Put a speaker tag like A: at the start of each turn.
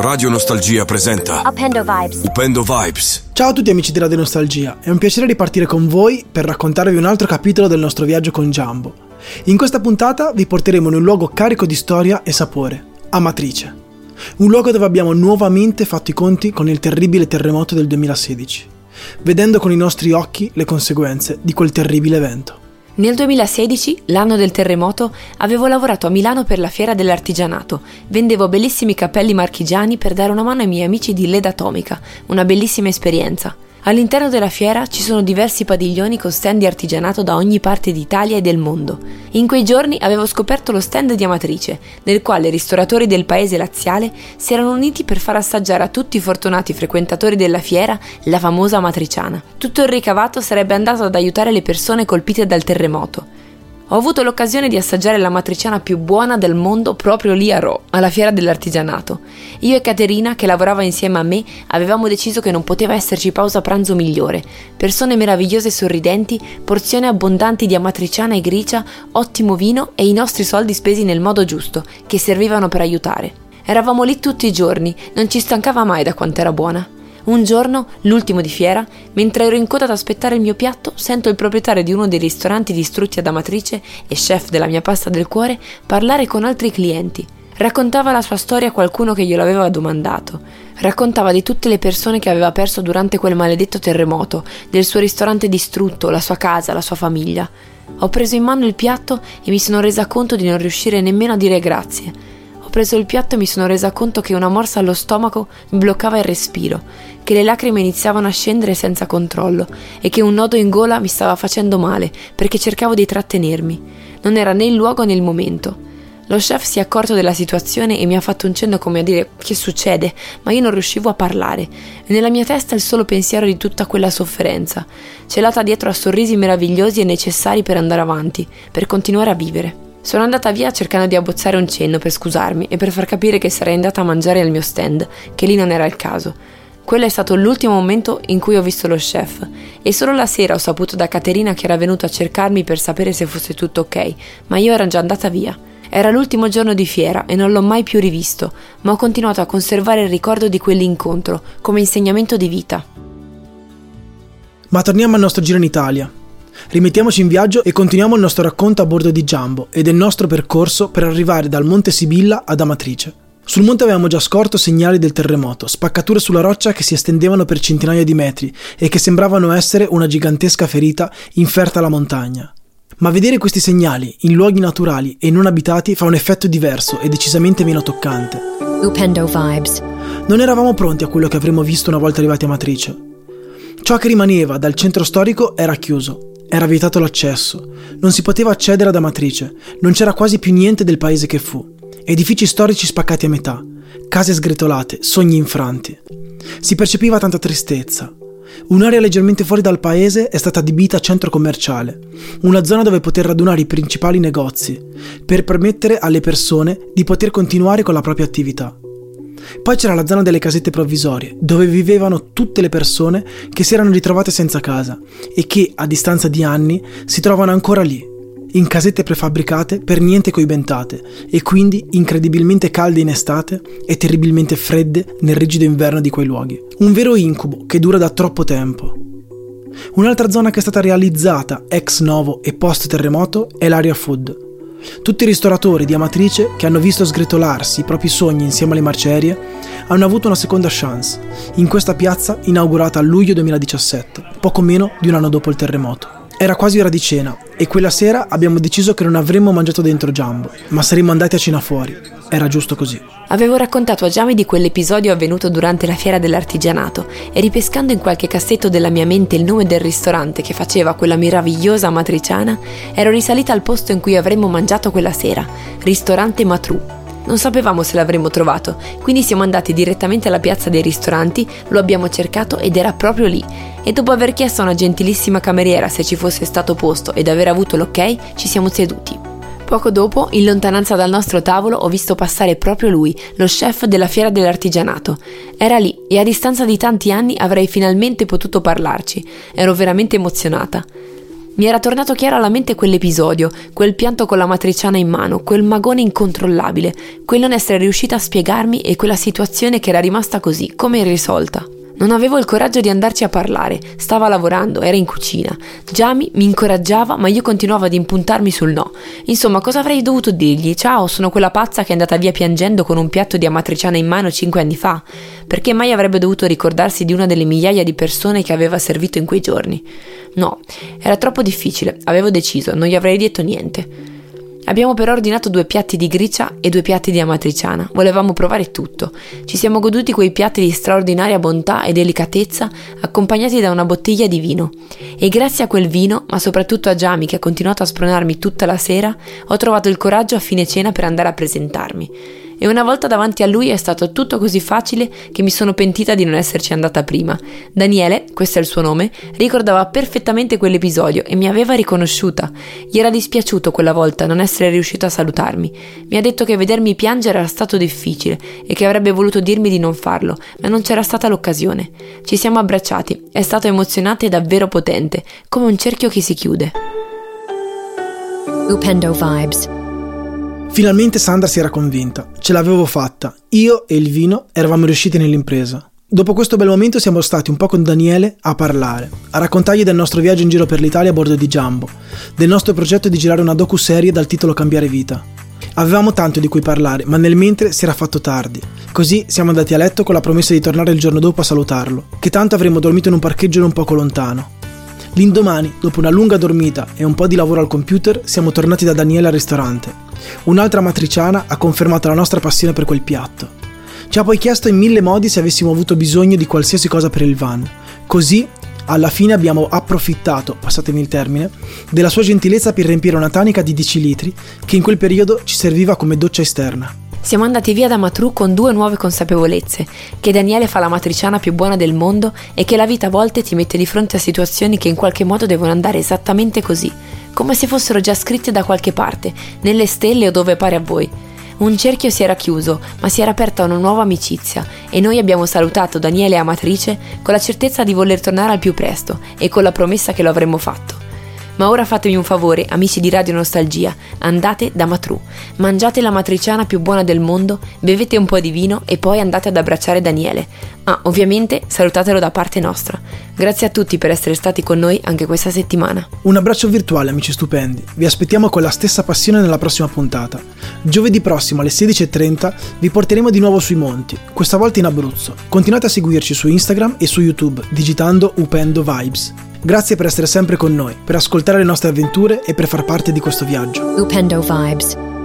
A: Radio Nostalgia presenta
B: Upendo Vibes.
A: Upendo Vibes.
C: Ciao a tutti amici di Radio Nostalgia, è un piacere ripartire con voi per raccontarvi un altro capitolo del nostro viaggio con Jumbo. In questa puntata vi porteremo in un luogo carico di storia e sapore, Amatrice. Un luogo dove abbiamo nuovamente fatto i conti con il terribile terremoto del 2016, vedendo con i nostri occhi le conseguenze di quel terribile evento.
D: Nel 2016, l'anno del terremoto, avevo lavorato a Milano per la fiera dell'artigianato. Vendevo bellissimi cappelli marchigiani per dare una mano ai miei amici di Led Atomica, una bellissima esperienza. All'interno della fiera ci sono diversi padiglioni con stand di artigianato da ogni parte d'Italia e del mondo. In quei giorni avevo scoperto lo stand di Amatrice, nel quale ristoratori del paese laziale si erano uniti per far assaggiare a tutti i fortunati frequentatori della fiera la famosa amatriciana. Tutto il ricavato sarebbe andato ad aiutare le persone colpite dal terremoto. Ho avuto l'occasione di assaggiare la matriciana più buona del mondo proprio lì a Ro, alla fiera dell'artigianato. Io e Caterina, che lavorava insieme a me, avevamo deciso che non poteva esserci pausa pranzo migliore. Persone meravigliose e sorridenti, porzioni abbondanti di amatriciana e gricia, ottimo vino e i nostri soldi spesi nel modo giusto, che servivano per aiutare. Eravamo lì tutti i giorni, non ci stancava mai da quanto era buona. Un giorno, l'ultimo di fiera, mentre ero in coda ad aspettare il mio piatto, sento il proprietario di uno dei ristoranti distrutti ad Amatrice e chef della mia pasta del cuore parlare con altri clienti. Raccontava la sua storia a qualcuno che glielo aveva domandato. Raccontava di tutte le persone che aveva perso durante quel maledetto terremoto, del suo ristorante distrutto, la sua casa, la sua famiglia. Ho preso in mano il piatto e mi sono resa conto di non riuscire nemmeno a dire grazie. Ho preso il piatto e mi sono resa conto che una morsa allo stomaco mi bloccava il respiro, che le lacrime iniziavano a scendere senza controllo e che un nodo in gola mi stava facendo male perché cercavo di trattenermi. Non era né il luogo né il momento. Lo chef si è accorto della situazione e mi ha fatto un cenno come a dire che succede, ma io non riuscivo a parlare. E nella mia testa il solo pensiero di tutta quella sofferenza, celata dietro a sorrisi meravigliosi e necessari per andare avanti, per continuare a vivere. Sono andata via cercando di abbozzare un cenno per scusarmi e per far capire che sarei andata a mangiare al mio stand, che lì non era il caso. Quello è stato l'ultimo momento in cui ho visto lo chef e solo la sera ho saputo da Caterina che era venuta a cercarmi per sapere se fosse tutto ok, ma io ero già andata via. Era l'ultimo giorno di fiera e non l'ho mai più rivisto, ma ho continuato a conservare il ricordo di quell'incontro come insegnamento di vita.
C: Ma torniamo al nostro giro in Italia. Rimettiamoci in viaggio e continuiamo il nostro racconto a bordo di Jumbo e del nostro percorso per arrivare dal Monte Sibilla ad Amatrice. Sul monte avevamo già scorto segnali del terremoto, spaccature sulla roccia che si estendevano per centinaia di metri e che sembravano essere una gigantesca ferita inferta alla montagna. Ma vedere questi segnali in luoghi naturali e non abitati fa un effetto diverso e decisamente meno toccante.
B: Upendo Vibes.
C: Non eravamo pronti a quello che avremmo visto una volta arrivati a Matrice. Ciò che rimaneva dal centro storico era chiuso, era vietato l'accesso, non si poteva accedere ad Amatrice, non c'era quasi più niente del paese che fu. Edifici storici spaccati a metà, case sgretolate, sogni infranti. Si percepiva tanta tristezza. Un'area leggermente fuori dal paese è stata adibita a centro commerciale, una zona dove poter radunare i principali negozi, per permettere alle persone di poter continuare con la propria attività. Poi c'era la zona delle casette provvisorie, dove vivevano tutte le persone che si erano ritrovate senza casa e che, a distanza di anni, si trovano ancora lì, in casette prefabbricate per niente coibentate e quindi incredibilmente calde in estate e terribilmente fredde nel rigido inverno di quei luoghi. Un vero incubo che dura da troppo tempo. Un'altra zona che è stata realizzata ex novo e post terremoto è l'area food, tutti i ristoratori di Amatrice che hanno visto sgretolarsi i propri sogni insieme alle marcerie hanno avuto una seconda chance in questa piazza inaugurata a luglio 2017, poco meno di un anno dopo il terremoto. Era quasi ora di cena e quella sera abbiamo deciso che non avremmo mangiato dentro Jumbo, ma saremmo andati a cena fuori. Era giusto così.
D: Avevo raccontato a Giami di quell'episodio avvenuto durante la fiera dell'artigianato e ripescando in qualche cassetto della mia mente il nome del ristorante che faceva quella meravigliosa matriciana, ero risalita al posto in cui avremmo mangiato quella sera, ristorante Matru. Non sapevamo se l'avremmo trovato, quindi siamo andati direttamente alla piazza dei ristoranti, lo abbiamo cercato ed era proprio lì. E dopo aver chiesto a una gentilissima cameriera se ci fosse stato posto ed aver avuto l'ok, ci siamo seduti. Poco dopo, in lontananza dal nostro tavolo, ho visto passare proprio lui, lo chef della fiera dell'artigianato. Era lì e a distanza di tanti anni avrei finalmente potuto parlarci. Ero veramente emozionata. Mi era tornato chiaro alla mente quell'episodio, quel pianto con la matriciana in mano, quel magone incontrollabile, quel non essere riuscita a spiegarmi e quella situazione che era rimasta così, come irrisolta. Non avevo il coraggio di andarci a parlare, stava lavorando, era in cucina. Giami mi incoraggiava, ma io continuavo ad impuntarmi sul no. Insomma, cosa avrei dovuto dirgli? Ciao, sono quella pazza che è andata via piangendo con un piatto di amatriciana in mano cinque anni fa. Perché mai avrebbe dovuto ricordarsi di una delle migliaia di persone che aveva servito in quei giorni? No, era troppo difficile, avevo deciso, non gli avrei detto niente. Abbiamo però ordinato due piatti di gricia e due piatti di amatriciana. Volevamo provare tutto. Ci siamo goduti quei piatti di straordinaria bontà e delicatezza, accompagnati da una bottiglia di vino. E grazie a quel vino, ma soprattutto a Giami che ha continuato a spronarmi tutta la sera, ho trovato il coraggio a fine cena per andare a presentarmi e una volta davanti a lui è stato tutto così facile che mi sono pentita di non esserci andata prima. Daniele, questo è il suo nome, ricordava perfettamente quell'episodio e mi aveva riconosciuta. Gli era dispiaciuto quella volta non essere riuscito a salutarmi. Mi ha detto che vedermi piangere era stato difficile e che avrebbe voluto dirmi di non farlo, ma non c'era stata l'occasione. Ci siamo abbracciati, è stato emozionante e davvero potente, come un cerchio che si chiude.
B: Upendo Vibes.
C: Finalmente Sandra si era convinta. Ce l'avevo fatta. Io e il vino eravamo riusciti nell'impresa. Dopo questo bel momento siamo stati un po' con Daniele a parlare, a raccontargli del nostro viaggio in giro per l'Italia a bordo di Jumbo, del nostro progetto di girare una docu-serie dal titolo Cambiare vita. Avevamo tanto di cui parlare, ma nel mentre si era fatto tardi. Così siamo andati a letto con la promessa di tornare il giorno dopo a salutarlo, che tanto avremmo dormito in un parcheggio non poco lontano. L'indomani, dopo una lunga dormita e un po' di lavoro al computer, siamo tornati da Daniele al ristorante Un'altra matriciana ha confermato la nostra passione per quel piatto. Ci ha poi chiesto in mille modi se avessimo avuto bisogno di qualsiasi cosa per il van. Così, alla fine abbiamo approfittato, passatemi il termine, della sua gentilezza per riempire una tanica di 10 litri che in quel periodo ci serviva come doccia esterna.
D: Siamo andati via da Matru con due nuove consapevolezze, che Daniele fa la matriciana più buona del mondo e che la vita a volte ti mette di fronte a situazioni che in qualche modo devono andare esattamente così, come se fossero già scritte da qualche parte, nelle stelle o dove pare a voi. Un cerchio si era chiuso, ma si era aperta una nuova amicizia e noi abbiamo salutato Daniele e Amatrice con la certezza di voler tornare al più presto e con la promessa che lo avremmo fatto. Ma ora fatemi un favore, amici di Radio Nostalgia, andate da Matru, mangiate la matriciana più buona del mondo, bevete un po' di vino e poi andate ad abbracciare Daniele. Ah, ovviamente salutatelo da parte nostra. Grazie a tutti per essere stati con noi anche questa settimana.
C: Un abbraccio virtuale, amici stupendi. Vi aspettiamo con la stessa passione nella prossima puntata. Giovedì prossimo alle 16.30 vi porteremo di nuovo sui monti, questa volta in Abruzzo. Continuate a seguirci su Instagram e su YouTube digitando Upendo Vibes. Grazie per essere sempre con noi, per ascoltare le nostre avventure e per far parte di questo viaggio.
B: Upendo Vibes.